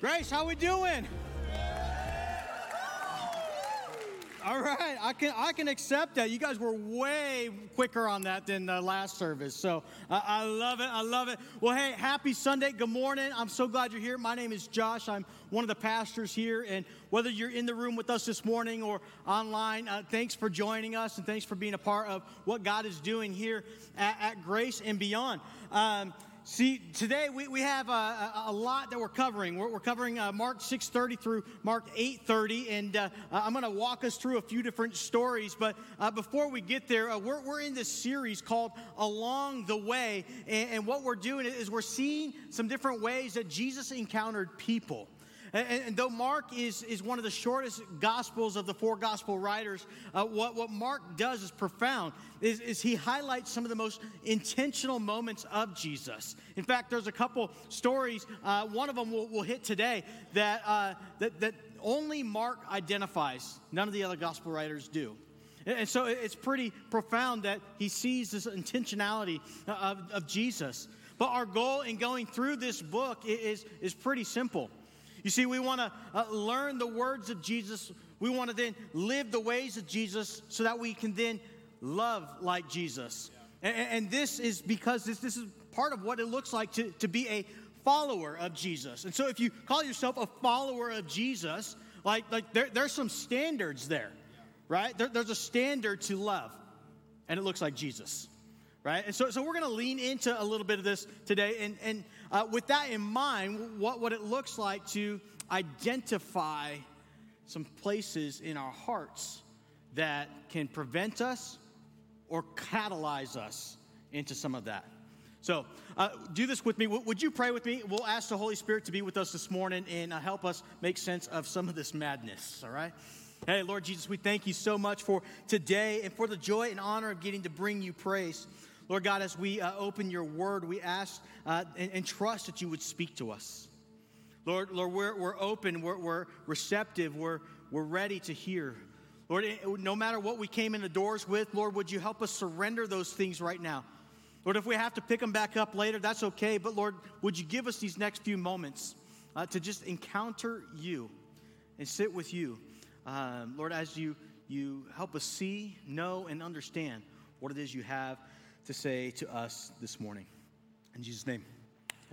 Grace, how we doing? All right, I can I can accept that. You guys were way quicker on that than the last service, so I, I love it. I love it. Well, hey, happy Sunday. Good morning. I'm so glad you're here. My name is Josh. I'm one of the pastors here, and whether you're in the room with us this morning or online, uh, thanks for joining us and thanks for being a part of what God is doing here at, at Grace and beyond. Um, See, today we, we have a, a, lot that we're covering. We're, we're covering uh, Mark 6.30 through Mark 8.30, and uh, I'm going to walk us through a few different stories. But uh, before we get there, uh, we're, we're in this series called Along the Way, and, and what we're doing is we're seeing some different ways that Jesus encountered people. And, and, though Mark is, is one of the shortest gospels of the four gospel writers, uh, what, what Mark does is profound, is, is he highlights some of the most intentional moments of Jesus. In fact, there's a couple stories, uh, one of them we'll, we'll hit today, that, uh, that, that only Mark identifies. None of the other gospel writers do. And so it's pretty profound that he sees this intentionality of, of Jesus. But our goal in going through this book is, is pretty simple. You see, we want to uh, learn the words of Jesus. We want to then live the ways of Jesus so that we can then love like Jesus. Yeah. And, and, this is because this, this is part of what it looks like to, to be a follower of Jesus. And so if you call yourself a follower of Jesus, like, like there, there's some standards there, right? There, there's a standard to love, and it looks like Jesus right? And so, so we're going to lean into a little bit of this today. And, and uh, with that in mind, what, what it looks like to identify some places in our hearts that can prevent us or catalyze us into some of that. So, uh, do this with me. W- would you pray with me? We'll ask the Holy Spirit to be with us this morning and uh, help us make sense of some of this madness, all right? Hey, Lord Jesus, we thank you so much for today and for the joy and honor of getting to bring you praise. Lord God, as we uh, open your word, we ask uh, and, and, trust that you would speak to us. Lord, Lord we're, we're open, we're, we're receptive, we're, we're ready to hear. Lord, eh, no matter what we came in the doors with, Lord, would you help us surrender those things right now? Lord, if we have to pick them back up later, that's okay. But Lord, would you give us these next few moments uh, to just encounter you and sit with you? Um, Lord, as you, you help us see, know, and understand what it is you have to say to us this morning. In Jesus' name,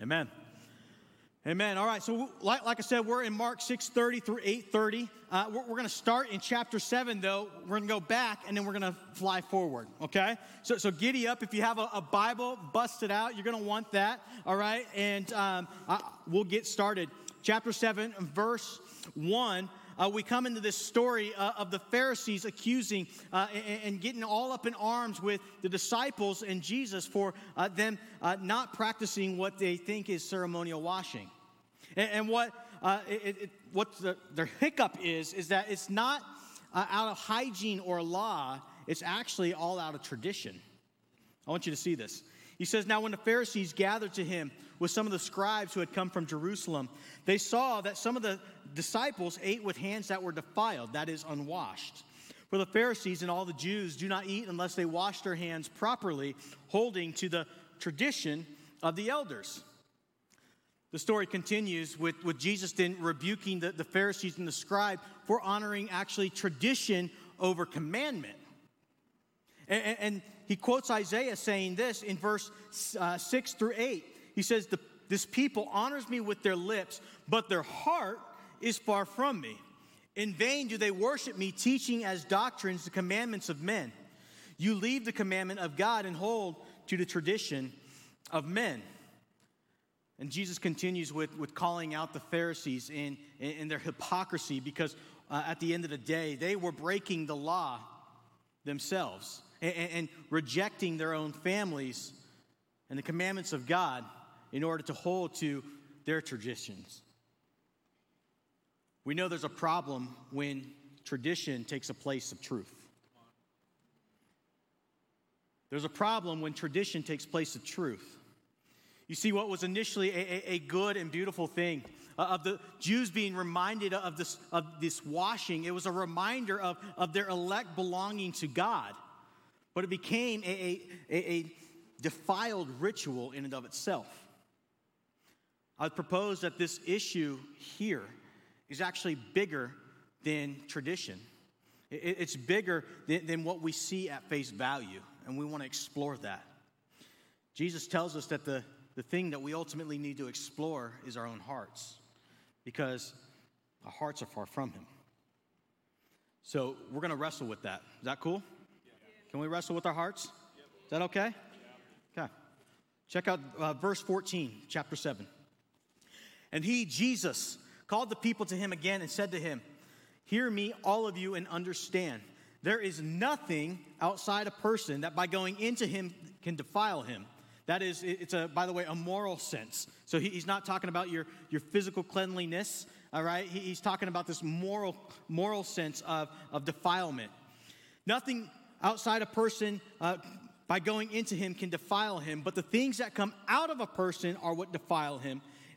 amen. Amen. All right. So, like, like I said, we're in Mark 6:30 through 8:30. Uh, we're, we're going to start in chapter seven, though. We're going to go back and then we're going to fly forward. Okay. So, so giddy up. If you have a, a Bible, bust it out. You're going to want that. All right. And um, I, we'll get started. Chapter seven, verse one uh, we come into this story uh, of the Pharisees accusing uh, and, and, getting all up in arms with the disciples and Jesus for uh, them uh, not practicing what they think is ceremonial washing. And, and what, uh, it, it, what the, their hiccup is, is that it's not out of hygiene or law, it's actually all out of tradition. I want you to see this. He says, Now, when the Pharisees gathered to him with some of the scribes who had come from Jerusalem, they saw that some of the disciples ate with hands that were defiled, that is, unwashed. For the Pharisees and all the Jews do not eat unless they wash their hands properly, holding to the tradition of the elders. The story continues with, with Jesus then rebuking the, the Pharisees and the scribe for honoring actually tradition over commandment. And, and he quotes Isaiah saying this in verse uh, 6 through 8. He says, This people honors me with their lips, but their heart is far from me. In vain do they worship me, teaching as doctrines the commandments of men. You leave the commandment of God and hold to the tradition of men. And Jesus continues with, with calling out the Pharisees in, in, in their hypocrisy because uh, at the end of the day, they were breaking the law themselves and, and rejecting their own families and the commandments of God in order to hold to their traditions. We know there's a problem when tradition takes a place of truth. There's a problem when tradition takes place of truth. You see, what was initially a, a, a good and beautiful thing uh, of the Jews being reminded of this, of this washing, it was a reminder of, of their elect belonging to God. But it became a, a, a, a defiled ritual in and of itself. I would propose that this issue here is actually bigger than tradition. It's bigger than what we see at face value, and we want to explore that. Jesus tells us that the, the thing that we ultimately need to explore is our own hearts, because our hearts are far from Him. So we're going to wrestle with that. Is that cool? Can we wrestle with our hearts? Is that okay? Okay. Check out uh, verse 14, chapter 7. And he, Jesus, called the people to him again and said to him, Hear me, all of you, and understand. There is nothing outside a person that by going into him can defile him. That is, it's a, by the way, a moral sense. So he, he's not talking about your, your physical cleanliness, all right? He, he's talking about this moral, moral sense of, of defilement. Nothing outside a person uh, by going into him can defile him, but the things that come out of a person are what defile him.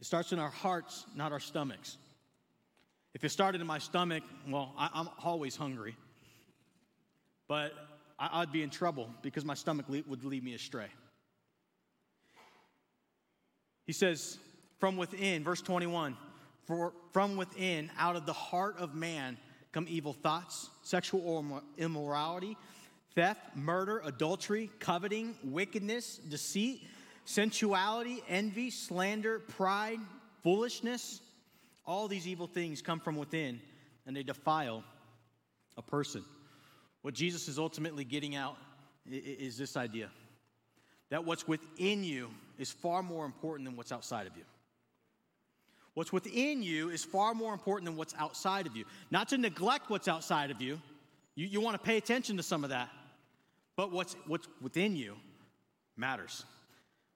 It starts in our hearts, not our stomachs. If it started in my stomach, well, I, am always hungry. But I, would be in trouble because my stomach would lead me astray. He says, from within, verse 21, for from within, out of the heart of man, come evil thoughts, sexual immorality, theft, murder, adultery, coveting, wickedness, deceit sensuality, envy, slander, pride, foolishness. All these evil things come from within and they defile a person. What Jesus is ultimately getting out is this idea that what's within you is far more important than what's outside of you. What's within you is far more important than what's outside of you. Not to neglect what's outside of you, you, you want to pay attention to some of that, but what's, what's within you matters.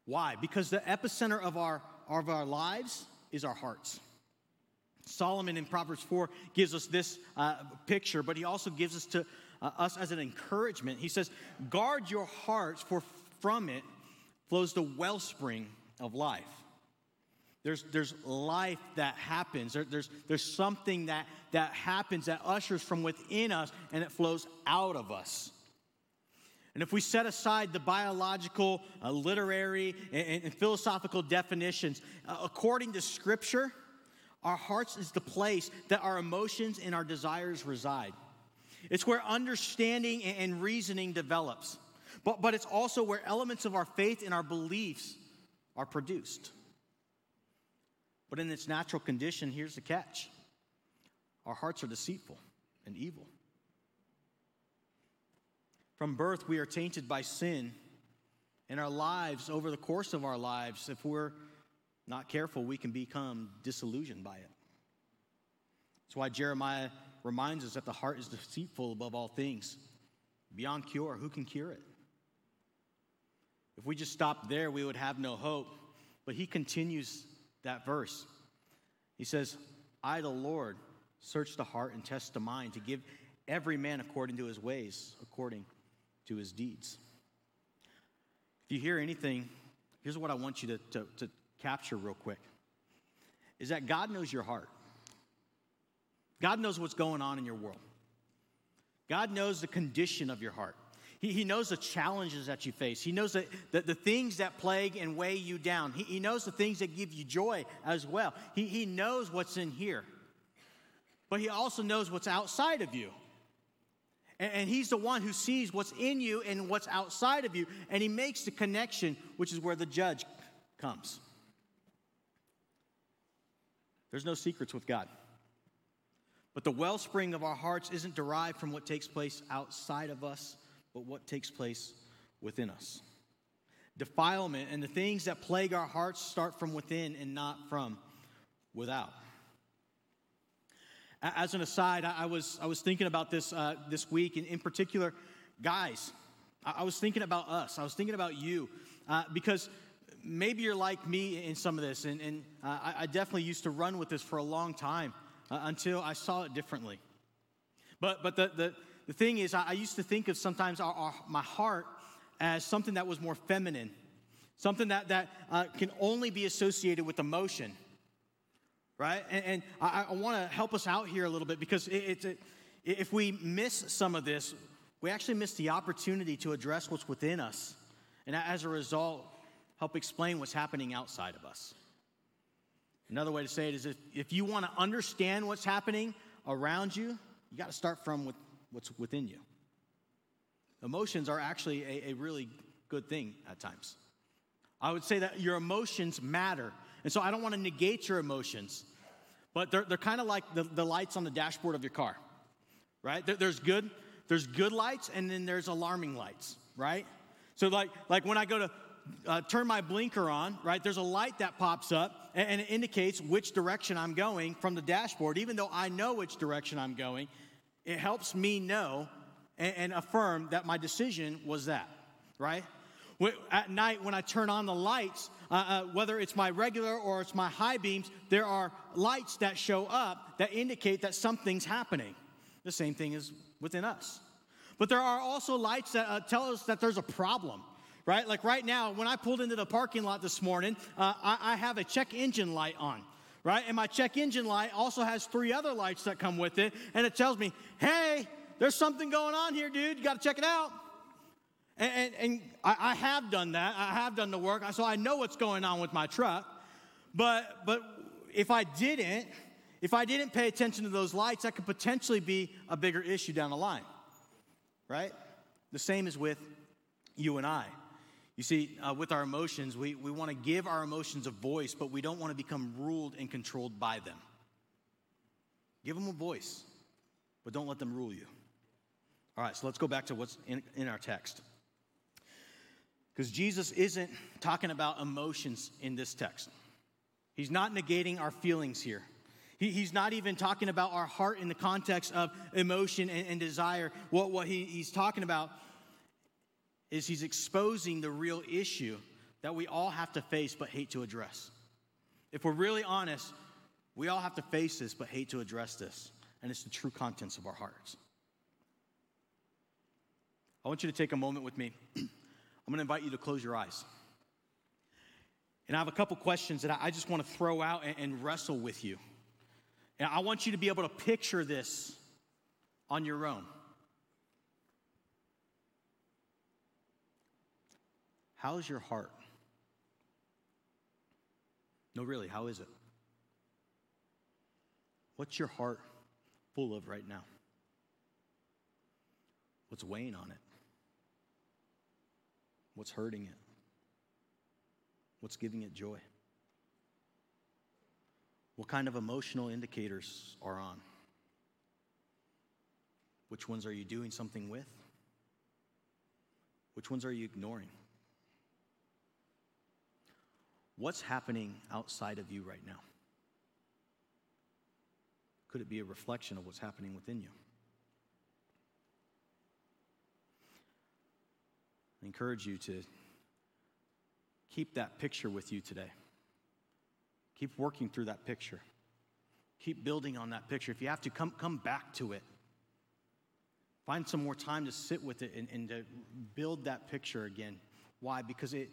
Why? Because the epicenter of our, of our lives is our hearts. Solomon in Proverbs 4 gives us this uh, picture, but he also gives us to uh, us as an encouragement. He says, "Guard your hearts, for from it flows the wellspring of life." There's, there's life that happens. There, there's, there's something that, that happens that ushers from within us and it flows out of us. And if we set aside the biological, uh, literary, and, and, philosophical definitions, uh, according to Scripture, our hearts is the place that our emotions and our desires reside. It's where understanding and, reasoning develops, but, but it's also where elements of our faith and our beliefs are produced. But in its natural condition, here's the catch our hearts are deceitful and evil. From birth, we are tainted by sin. In our lives, over the course of our lives, if we're not careful, we can become disillusioned by it. That's why Jeremiah reminds us that the heart is deceitful above all things, beyond cure. Who can cure it? If we just stopped there, we would have no hope. But he continues that verse. He says, I, the Lord, search the heart and test the mind to give every man according to his ways, according to his deeds. If you hear anything, here's what I want you to, to, to capture real quick is that God knows your heart. God knows what's going on in your world. God knows the condition of your heart. He, he knows the challenges that you face. He knows the, the, the things that plague and weigh you down. He, he knows the things that give you joy as well. He, he knows what's in here. But He also knows what's outside of you. And, He's the one who sees what's in you and what's outside of you, and He makes the connection, which is where the judge comes. There's no secrets with God. But the wellspring of our hearts isn't derived from what takes place outside of us, but what takes place within us. Defilement and the things that plague our hearts start from within and not from without. As an aside, I was, I was thinking about this uh, this week, and in particular, guys, I was thinking about us. I was thinking about you, uh, because maybe you're like me in some of this, and, and uh, I, definitely used to run with this for a long time uh, until I saw it differently. But, but the, the, the thing is, I, I used to think of sometimes our, our, my heart as something that was more feminine, something that, that uh, can only be associated with emotion, right? And, and I, I want to help us out here a little bit because it, it, if we miss some of this, we actually miss the opportunity to address what's within us. And as a result, help explain what's happening outside of us. Another way to say it is if, if you want to understand what's happening around you, you got to start from with, what's within you. Emotions are actually a, a really good thing at times. I would say that your emotions matter. And so I don't want to negate your emotions, but they're, they're kind of like the, the lights on the dashboard of your car, right? There, there's good, there's good lights and then there's alarming lights, right? So like, like when I go to uh, turn my blinker on, right, there's a light that pops up and, and it indicates which direction I'm going from the dashboard. Even though I know which direction I'm going, it helps me know and, and affirm that my decision was that, right? At night, when I turn on the lights, uh, uh, whether it's my regular or it's my high beams, there are lights that show up that indicate that something's happening. The same thing is within us. But there are also lights that uh, tell us that there's a problem, right? Like right now, when I pulled into the parking lot this morning, uh, I, I have a check engine light on right? And my check engine light also has three other lights that come with it, and it tells me, hey, there's something going on here, dude. You got to check it out. And, and, and I, I, have done that. I have done the work, so I know what's going on with my truck. But but if I didn't, if I didn't pay attention to those lights, that could potentially be a bigger issue down the line right? The same is with you and I. You see, uh, with our emotions, we, we want to give our emotions a voice, but we don't want to become ruled and controlled by them. Give them a voice, but don't let them rule you. All right, so let's go back to what's in, in our text. Because Jesus isn't talking about emotions in this text, He's not negating our feelings here. He, he's not even talking about our heart in the context of emotion and, and desire. What, what he, he's talking about is he's exposing the real issue that we all have to face but hate to address. If we're really honest, we all have to face this but hate to address this. And it's the true contents of our hearts. I want you to take a moment with me. I'm going to invite you to close your eyes. And I have a couple questions that I just want to throw out and, wrestle with you. And I want you to be able to picture this on your own. How's your heart? No, really, how is it? What's your heart full of right now? What's weighing on it? What's hurting it? What's giving it joy? What kind of emotional indicators are on? Which ones are you doing something with? Which ones are you ignoring? What's happening outside of you right now? Could it be a reflection of what's happening within you? Encourage you to keep that picture with you today. Keep working through that picture. Keep building on that picture. If you have to, come, come back to it. Find some more time to sit with it and, and to build that picture again. Why? Because it,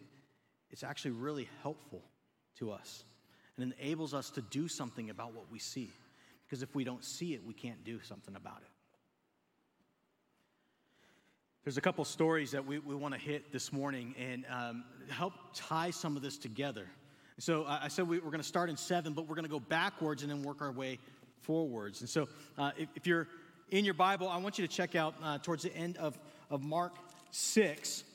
it's actually really helpful to us and enables us to do something about what we see. Because if we don't see it, we can't do something about it. There's a couple stories that we, we want to hit this morning and um, help tie some of this together. So I said we, are going to start in seven, but we're going to go backwards and then work our way forwards. And so uh, if, if, you're in your Bible, I want you to check out uh, towards the end of, of Mark 6.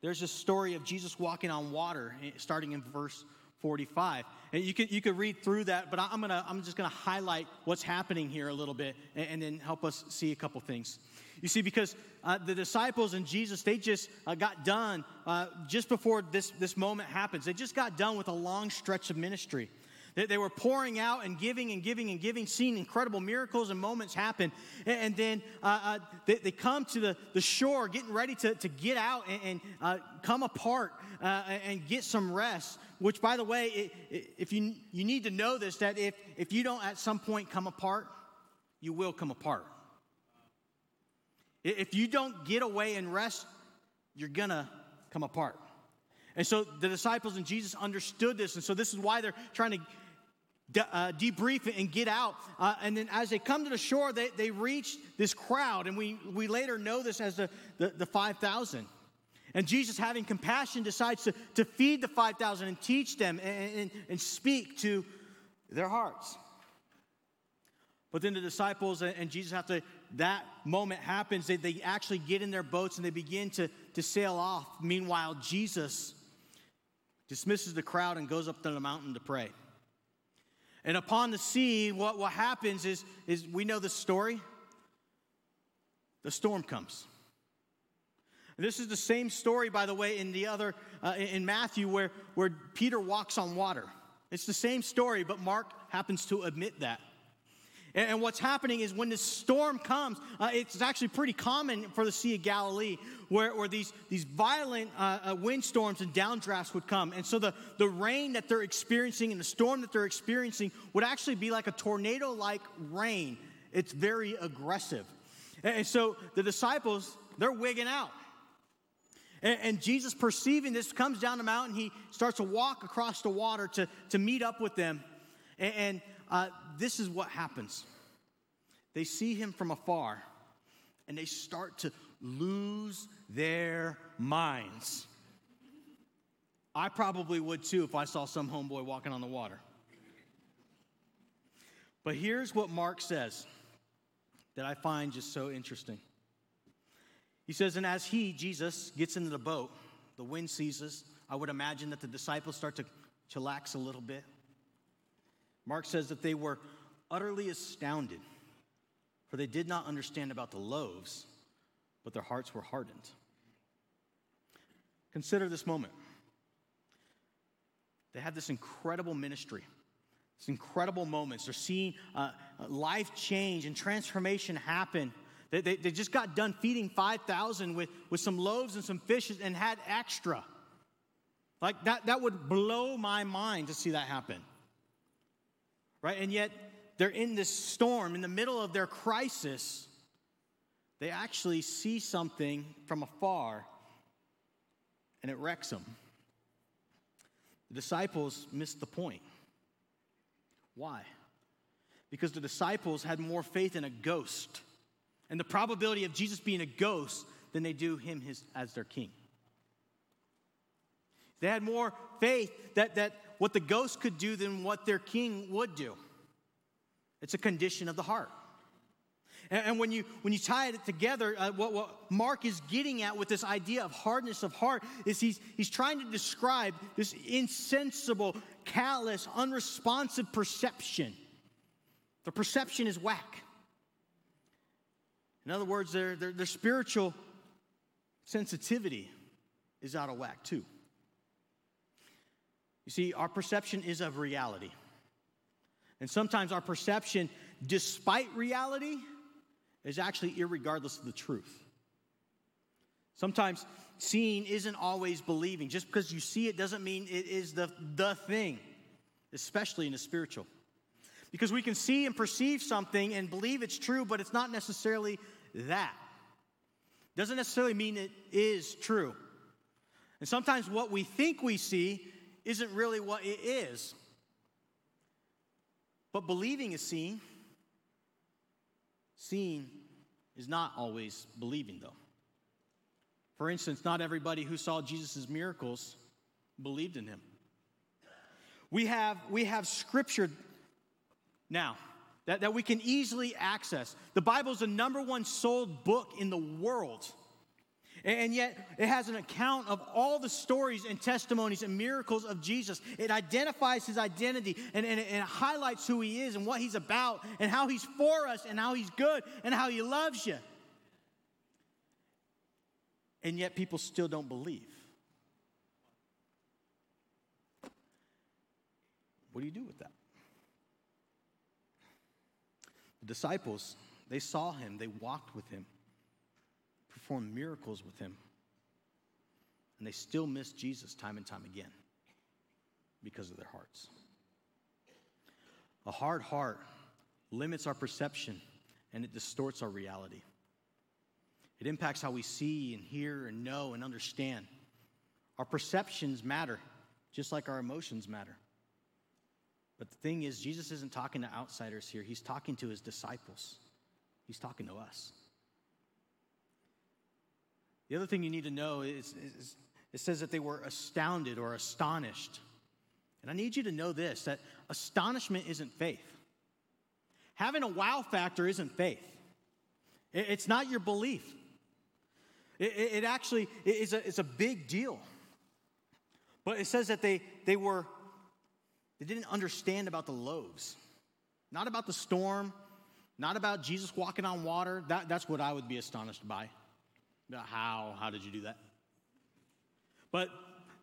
There's a story of Jesus walking on water, eh, starting in verse 45. And you could, you could read through that, but I'm, gonna, I'm just going to highlight what's happening here a little bit and, and then help us see a couple things. You see, because uh, the disciples and Jesus, they just uh, got done uh, just before this, this moment happens. They just got done with a long stretch of ministry. They, they were pouring out and giving and giving and giving, seeing incredible miracles and moments happen. And, and then uh, uh, they, they, come to the, the shore, getting ready to, to get out and, and uh, come apart uh, and get some rest. Which, by the way, it, it, if you, you need to know this, that if, if you don't at some point come apart, you will come apart. If you don't get away and rest, you're gonna come apart. And so the disciples and Jesus understood this. And so this is why they're trying to de- uh, debrief and get out. Uh, and then as they come to the shore, they, they reach this crowd. And we, we later know this as the, the, the 5,000. And Jesus, having compassion, decides to, to feed the 5,000 and teach them and, and, and speak to their hearts. But then the disciples and Jesus have to, that moment happens, they, they actually get in their boats and they begin to, to sail off. Meanwhile, Jesus dismisses the crowd and goes up to the mountain to pray. And upon the sea, what, what happens is, is we know the story. The storm comes. And this is the same story, by the way, in the other, uh, in Matthew, where, where Peter walks on water. It's the same story, but Mark happens to admit that. And, what's happening is when the storm comes, uh, it's actually pretty common for the Sea of Galilee where, where these, these violent uh, uh, windstorms and downdrafts would come. And so the, the rain that they're experiencing and the storm that they're experiencing would actually be like a tornado like rain. It's very aggressive. And, and so the disciples, they're wigging out. And, and, Jesus, perceiving this, comes down the mountain. He starts to walk across the water to, to meet up with them. And, and uh, this is what happens they see him from afar and they start to lose their minds. I probably would too if I saw some homeboy walking on the water. But here's what Mark says that I find just so interesting. He says, And as he, Jesus, gets into the boat, the wind ceases. I would imagine that the disciples start to chillax a little bit. Mark says that they were utterly astounded, for they did not understand about the loaves, but their hearts were hardened. Consider this moment. They had this incredible ministry, these incredible moments. They're seeing uh, life change and transformation happen. They, they, they just got done feeding 5,000 with, with some loaves and some fishes and had extra. Like that, that would blow my mind to see that happen right? And yet they're in this storm, in the middle of their crisis. They actually see something from afar and it wrecks them. The disciples missed the point. Why? Because the disciples had more faith in a ghost and the probability of Jesus being a ghost than they do him his, as their king. They had more faith that, that what the ghost could do than what their king would do. It's a condition of the heart. And, and when, you, when you tie it together, uh, what, what Mark is getting at with this idea of hardness of heart is he's, he's trying to describe this insensible, callous, unresponsive perception. The perception is whack. In other words, their, their, their spiritual sensitivity is out of whack too. You see, our perception is of reality. And sometimes our perception, despite reality, is actually irregardless of the truth. Sometimes seeing isn't always believing. Just because you see it doesn't mean it is the, the thing, especially in the spiritual. Because we can see and perceive something and believe it's true, but it's not necessarily that. Doesn't necessarily mean it is true. And sometimes what we think we see isn't really what it is. But believing is seeing. Seeing is not always believing, though. For instance, not everybody who saw Jesus' miracles believed in him. We have, we have scripture now that, that we can easily access. The Bible is the number one sold book in the world. And yet, it has an account of all the stories and testimonies and miracles of Jesus. It identifies his identity and, and, and, it highlights who he is and what he's about and how he's for us and how he's good and how he loves you. And yet, people still don't believe. what do you do with that? The disciples, they saw him, they walked with him, performed miracles with him, and they still missed Jesus time and time again because of their hearts. A hard heart limits our perception and it distorts our reality. It impacts how we see and hear and know and understand. Our perceptions matter, just like our emotions matter. But the thing is, Jesus isn't talking to outsiders here, he's talking to his disciples, he's talking to us. The other thing you need to know is, is it says that they were astounded or astonished. And I need you to know this that astonishment isn't faith. Having a wow factor isn't faith, it's not your belief. It, actually is a, it's a big deal. But it says that they, they were, they didn't understand about the loaves, not about the storm, not about Jesus walking on water. That, that's what I would be astonished by. How? How did you do that? But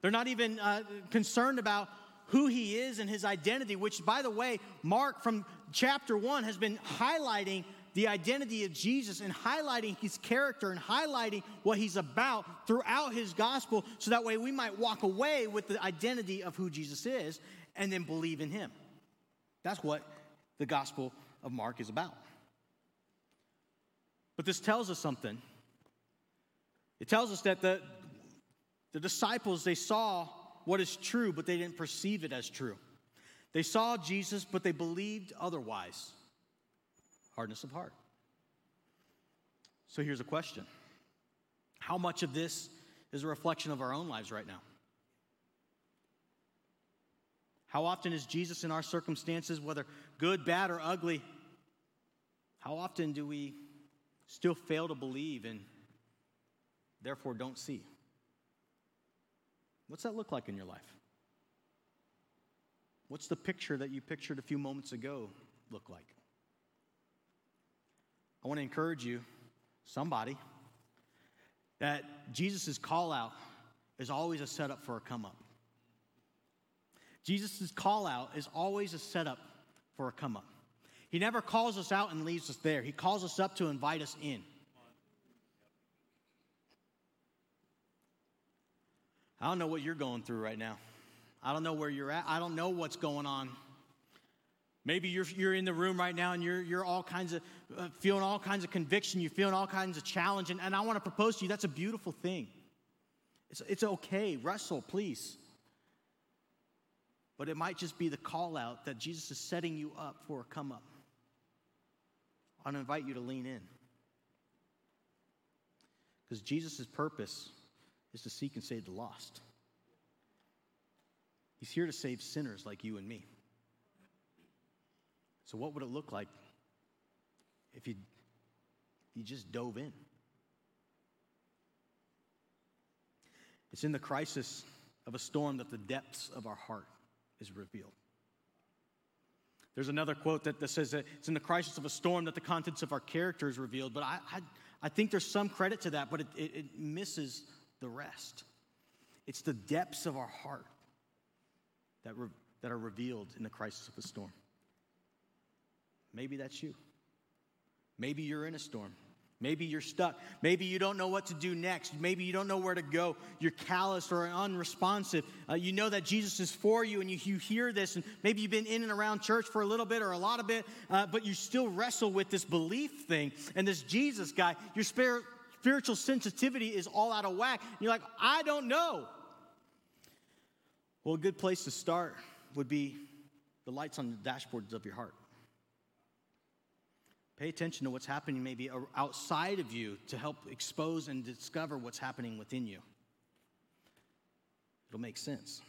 they're not even uh, concerned about who he is and his identity, which, by the way, Mark from chapter one has been highlighting the identity of Jesus and highlighting his character and highlighting what he's about throughout his gospel so that way we might walk away with the identity of who Jesus is and then believe in him. That's what the gospel of Mark is about. But this tells us something. It tells us that the, the disciples, they saw what is true, but they didn't perceive it as true. They saw Jesus, but they believed otherwise. Hardness of heart. So here's a question How much of this is a reflection of our own lives right now? How often is Jesus in our circumstances, whether good, bad, or ugly? How often do we still fail to believe and therefore don't see? What's that look like in your life? What's the picture that you pictured a few moments ago look like? I want to encourage you, somebody, that Jesus' call out is always a setup for a come up. Jesus' call out is always a setup for a come up. He never calls us out and leaves us there, He calls us up to invite us in. I don't know what you're going through right now. I don't know where you're at. I don't know what's going on. Maybe you're, you're in the room right now and you're, you're all kinds of uh, feeling all kinds of conviction. You're feeling all kinds of challenge. And, and I want to propose to you that's a beautiful thing. It's, it's okay. Wrestle, please. But it might just be the call out that Jesus is setting you up for a come up. I want to invite you to lean in. Because Jesus' purpose is to seek and save the lost. He's here to save sinners like you and me. So, what would it look like if you, you just dove in? It's in the crisis of a storm that the depths of our heart is revealed. There's another quote that, that says that it's in the crisis of a storm that the contents of our character is revealed, but I, I, I think there's some credit to that, but it, it, it misses the rest. It's the depths of our heart that, re- that are revealed in the crisis of the storm. Maybe that's you. Maybe you're in a storm. Maybe you're stuck. Maybe you don't know what to do next. Maybe you don't know where to go. You're callous or unresponsive. Uh, you know that Jesus is for you and you, you hear this, and maybe you've been in and around church for a little bit or a lot of it, uh, but you still wrestle with this belief thing and this Jesus guy. Your spirit, spiritual sensitivity is all out of whack. You're like, I don't know. Well, a good place to start would be the lights on the dashboards of your heart. Pay attention to what's happening maybe outside of you to help expose and discover what's happening within you. It'll make sense.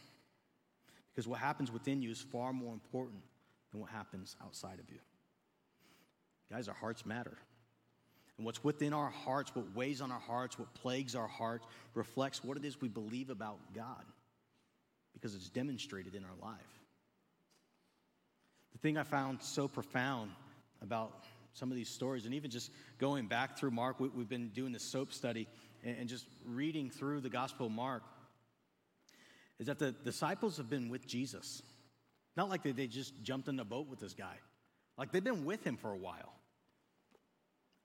Because what happens within you is far more important than what happens outside of you. Guys, our hearts matter. And what's within our hearts, what weighs on our hearts, what plagues our hearts, reflects what it is we believe about God because it's demonstrated in our life. The thing I found so profound about some of these stories, and even just going back through Mark, we, have been doing this soap study and, just reading through the Gospel of Mark, is that the disciples have been with Jesus. Not like they, they just jumped in the boat with this guy. Like they've been with him for a while.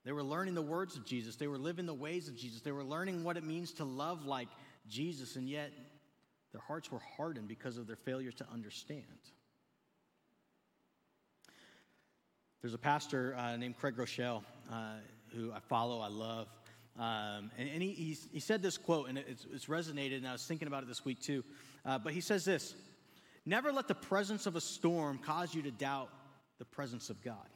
They were learning the words of Jesus. They were living the ways of Jesus. They were learning what it means to love like Jesus, and yet their hearts were hardened because of their failure to understand. There's a pastor uh, named Craig Groeschel uh, who I follow, I love. Um, and, and he, he, said this quote, and it's, it's, resonated, and I was thinking about it this week too. Uh, but he says this Never let the presence of a storm cause you to doubt the presence of God.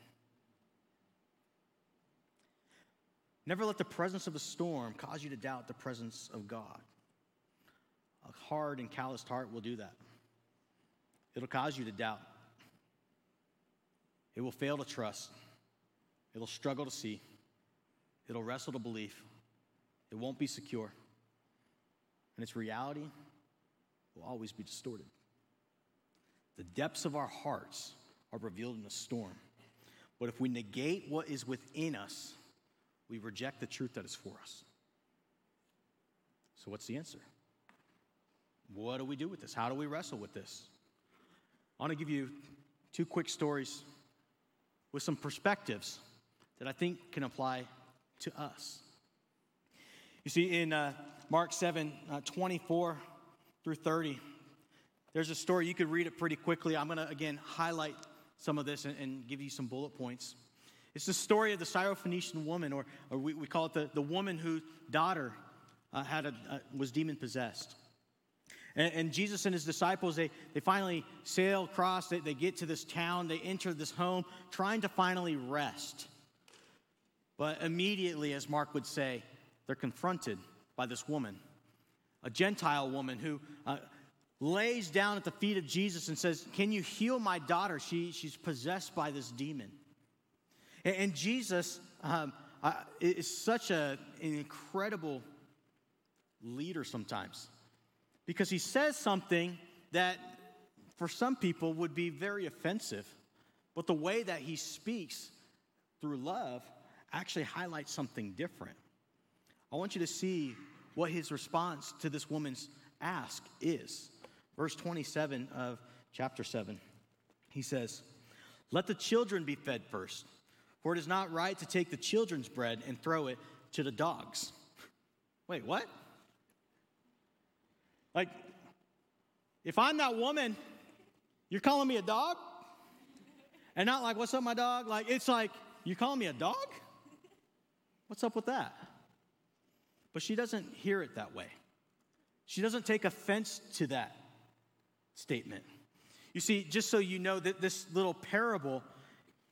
Never let the presence of a storm cause you to doubt the presence of God. A hard and calloused heart will do that. It'll cause you to doubt. It will fail to trust. It'll struggle to see. It'll wrestle to believe. It won't be secure. And its reality will always be distorted. The depths of our hearts are revealed in a storm. But if we negate what is within us, we reject the truth that is for us. So, what's the answer? What do we do with this? How do we wrestle with this? I want to give you two quick stories with some perspectives that I think can apply to us. You see, in uh, Mark 7 uh, 24 through 30, there's a story. You could read it pretty quickly. I'm going to, again, highlight some of this and, and, give you some bullet points. It's the story of the Syrophoenician woman, or, or we, we call it the, the woman whose daughter uh, had a, uh, was demon possessed. And, and, Jesus and his disciples, they, they finally sail across, they, they get to this town, they enter this home, trying to finally rest. But immediately, as Mark would say, they're confronted by this woman, a Gentile woman who uh, lays down at the feet of Jesus and says, Can you heal my daughter? She, she's possessed by this demon. And, Jesus um, is such a, an incredible leader sometimes because he says something that for some people would be very offensive. But the way that he speaks through love actually highlights something different. I want you to see what his response to this woman's ask is. Verse 27 of chapter 7, he says, Let the children be fed first, for it is not right to take the children's bread and throw it to the dogs. Wait, what? Like, if I'm that woman, you're calling me a dog? And not like, what's up, my dog? Like, it's like, you call me a dog? What's up with that? But she doesn't hear it that way. She doesn't take offense to that statement. You see, just so you know that this little parable,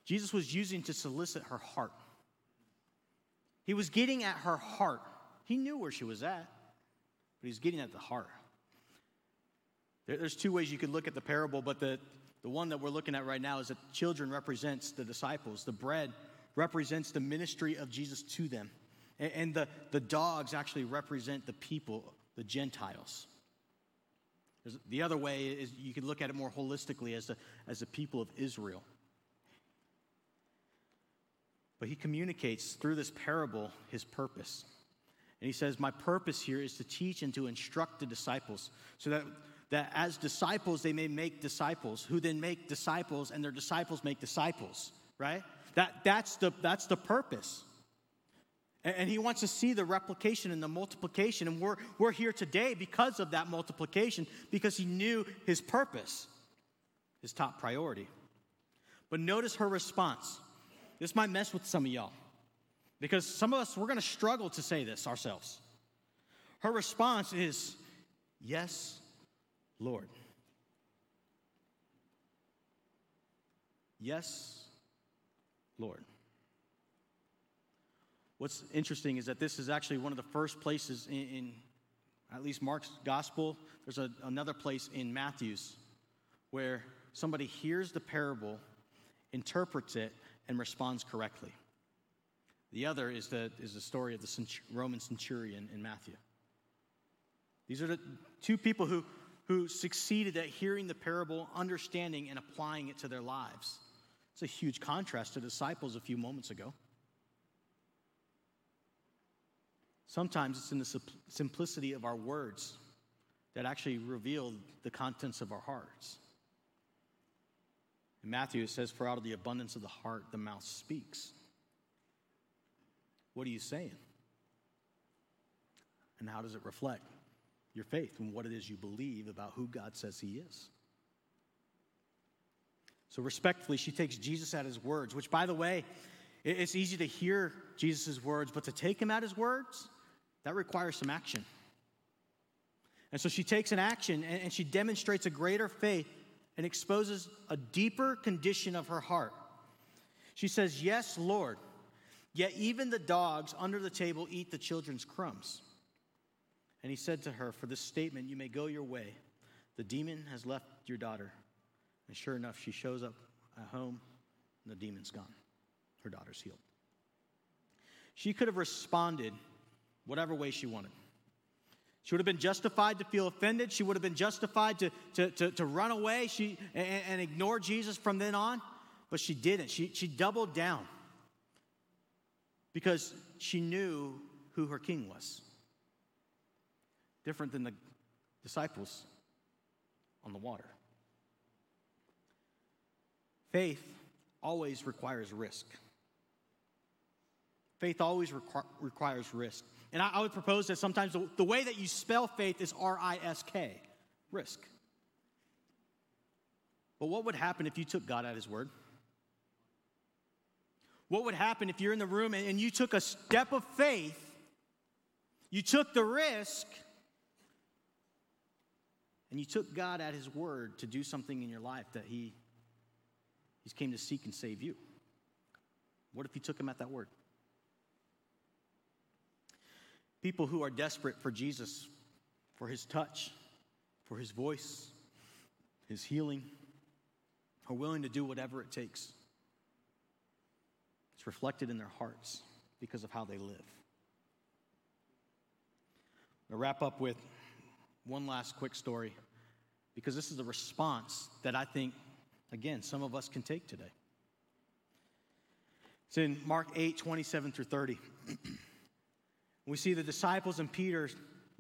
Jesus was using to solicit her heart. He was getting at her heart. He knew where she was at, but he was getting at the heart. There's two ways you could look at the parable, but the, the one that we're looking at right now is that children represents the disciples. The bread represents the ministry of Jesus to them. And, and the, the dogs actually represent the people, the Gentiles. There's, the other way is you can look at it more holistically as the, as the people of Israel. But he communicates through this parable his purpose. And he says, My purpose here is to teach and to instruct the disciples so that that as disciples they may make disciples who then make disciples and their disciples make disciples right? That, that's, the, that's the purpose. And, and he wants to see the replication and the multiplication. And we're, we're here today because of that multiplication because he knew his purpose his top priority. But notice her response this might mess with some of y'all because some of us we're going to struggle to say this ourselves her response is yes Lord. Yes, Lord. What's interesting is that this is actually one of the first places in, in at least Mark's gospel. There's a, another place in Matthew's where somebody hears the parable, interprets it, and responds correctly. The other is the, is the story of the Roman centurion in Matthew. These are the two people who, who succeeded at hearing the parable, understanding, and applying it to their lives. It's a huge contrast to disciples a few moments ago. Sometimes it's in the simplicity of our words that actually reveal the contents of our hearts. In Matthew, says, For out of the abundance of the heart, the mouth speaks. What are you saying? And how does it reflect your faith and what it is you believe about who God says He is? So, respectfully, she takes Jesus at His words, which, by the way, it's easy to hear Jesus' words, but to take Him at His words, that requires some action. And so she takes an action and she demonstrates a greater faith and exposes a deeper condition of her heart. She says, Yes, Lord, yet even the dogs under the table eat the children's crumbs. And he said to her, For this statement, you may go your way. The demon has left your daughter. And sure enough, she shows up at home, and the demon's gone. Her daughter's healed. She could have responded whatever way she wanted. She would have been justified to feel offended. She would have been justified to, to, to, to run away she, and, and ignore Jesus from then on. But she didn't. She, she doubled down because she knew who her king was. Different than the disciples on the water. Faith always requires risk. Faith always requ- requires risk. And I, I would propose that sometimes the, the way that you spell faith is R I S K, risk. But what would happen if you took God at His word? What would happen if you're in the room and, and you took a step of faith, you took the risk, and you took God at His word to do something in your life that He He's came to seek and save you? What if you took Him at that word? People who are desperate for Jesus, for his touch, for his voice, his healing, are willing to do whatever it takes. It's reflected in their hearts because of how they live. I'll wrap up with one last quick story because this is a response that I think, again, some of us can take today. It's in Mark 8 27 through 30. We see the disciples and Peter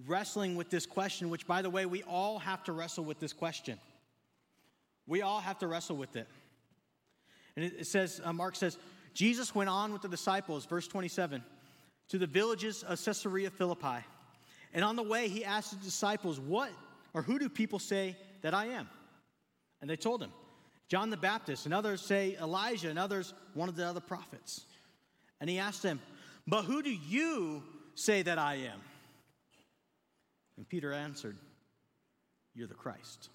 wrestling with this question, which, by the way, we all have to wrestle with this question. We all have to wrestle with it. And it says, uh, Mark says, Jesus went on with the disciples, verse 27, to the villages of Caesarea Philippi. And on the way, he asked the disciples, What or who do people say that I am? And they told him, John the Baptist, and others say Elijah, and others one of the other prophets. And he asked them, But who do you say that I am? And Peter answered, You're the Christ.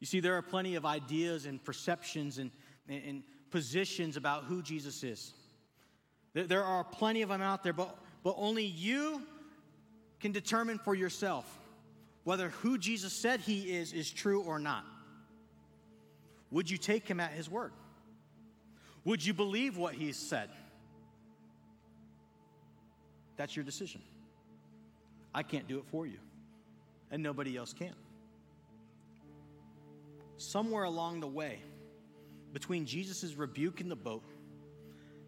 You see, there are plenty of ideas and perceptions and, and, positions about who Jesus is. There, there are plenty of them out there, but, but only you can determine for yourself whether who Jesus said he is is true or not. Would you take him at his word? Would you believe what he said? That's your decision. I can't do it for you, and nobody else can. Somewhere along the way, between Jesus' rebuke in the boat,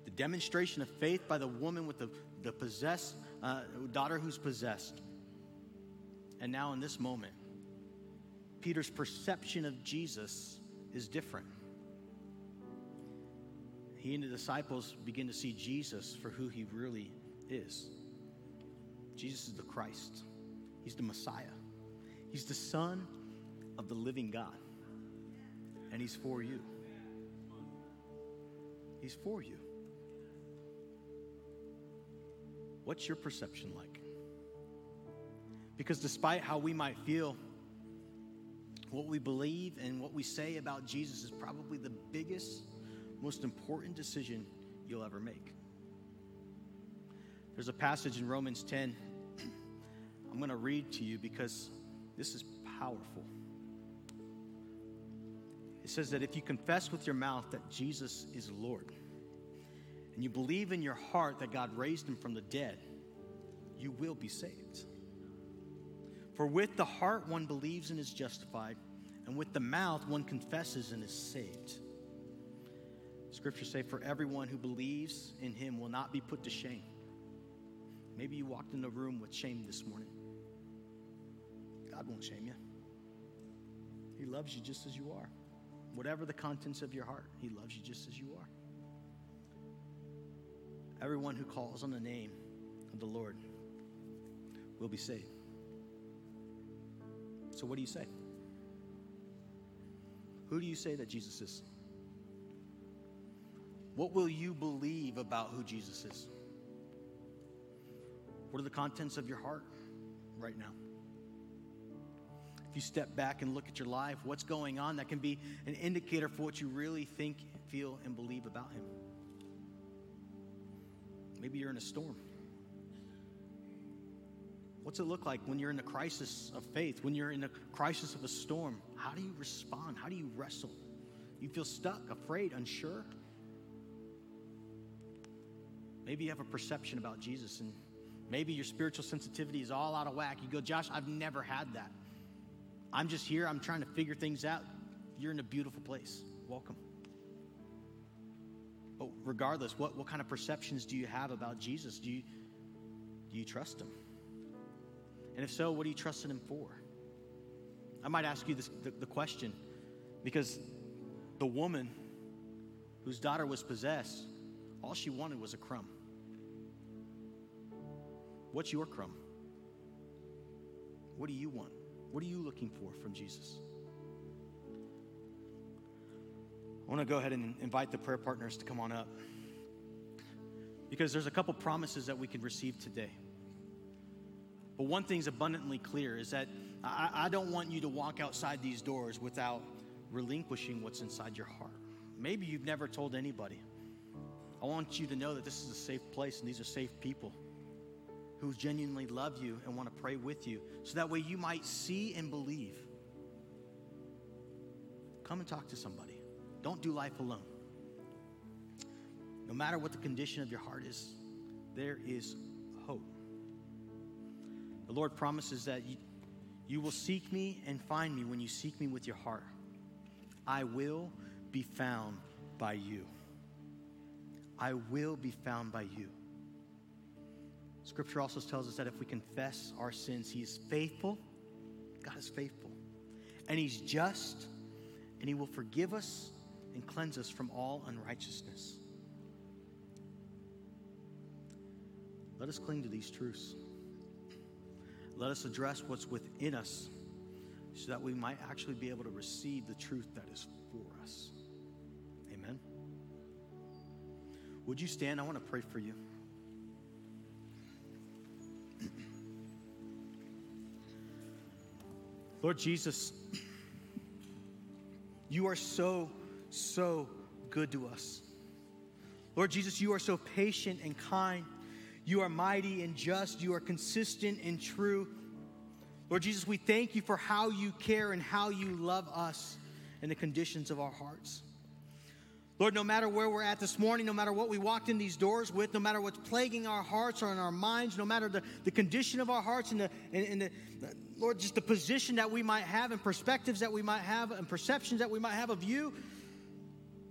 the demonstration of faith by the woman with the, the possessed uh, daughter who's possessed, and now in this moment, Peter's perception of Jesus is different. He and the disciples begin to see Jesus for who he really is. Jesus is the Christ, He's the Messiah, He's the Son of the living God, and He's for you. He's for you. What's your perception like? Because despite how we might feel, what we believe and what we say about Jesus is probably the biggest, most important decision you'll ever make. There's a passage in Romans 10 I'm going to read to you because this is powerful. It says that if you confess with your mouth that Jesus is Lord and you believe in your heart that God raised him from the dead, you will be saved. For with the heart one believes and is justified, and with the mouth one confesses and is saved. Scriptures say, For everyone who believes in him will not be put to shame. Maybe you walked in the room with shame this morning. God won't shame you, He loves you just as you are. whatever the contents of your heart, He loves you just as you are. Everyone who calls on the name of the Lord will be saved. So, what do you say? Who do you say that Jesus is? What will you believe about who Jesus is? What are the contents of your heart right now? If you step back and look at your life, what's going on that can be an indicator for what you really think, feel, and believe about Him? Maybe you're in a storm. What's it look like when you're in a crisis of faith, when you're in a crisis of a storm? How do you respond? How do you wrestle? You feel stuck, afraid, unsure? Maybe you have a perception about Jesus and maybe your spiritual sensitivity is all out of whack. You go, Josh, I've never had that. I'm just here, I'm trying to figure things out. You're in a beautiful place. Welcome. But regardless, what, what kind of perceptions do you have about Jesus? Do you, do you trust him? And if so, what are you trusting him for? I might ask you this, the, the question because the woman whose daughter was possessed, all she wanted was a crumb. What's your crumb? What do you want? What are you looking for from Jesus? I want to go ahead and invite the prayer partners to come on up because there's a couple promises that we can receive today. But one thing's abundantly clear is that I, I, don't want you to walk outside these doors without relinquishing what's inside your heart. Maybe you've never told anybody. I want you to know that this is a safe place and these are safe people who genuinely love you and want to pray with you so that way you might see and believe. Come and talk to somebody. Don't do life alone. No matter what the condition of your heart is, there is hope. The Lord promises that you, you will seek me and find me when you seek me with your heart. I will be found by you. I will be found by you. Scripture also tells us that if we confess our sins, He is faithful. God is faithful. And He's just, and He will forgive us and cleanse us from all unrighteousness. Let us cling to these truths. Let us address what's within us so that we might actually be able to receive the truth that is for us. Amen. Would you stand? I want to pray for you. Lord Jesus, you are so, so good to us. Lord Jesus, you are so patient and kind. You are mighty and just. You are consistent and true. Lord Jesus, we thank you for how you care and how you love us and the conditions of our hearts. Lord, no matter where we're at this morning, no matter what we walked in these doors with, no matter what's plaguing our hearts or in our minds, no matter the, the condition of our hearts and, the, and, and the, Lord, just the position that we might have and perspectives that we might have and perceptions that we might have of you,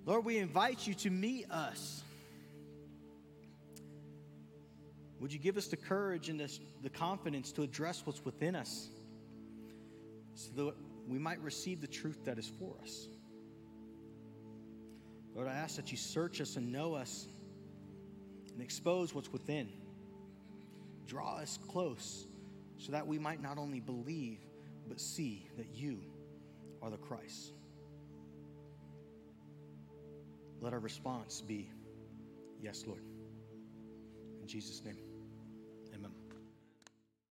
Lord, we invite you to meet us. Would you give us the courage and the, the confidence to address what's within us so that we might receive the truth that is for us? Lord, I ask that you search us and know us and expose what's within. Draw us close so that we might not only believe, but see that you are the Christ. Let our response be, Yes, Lord. In Jesus' name.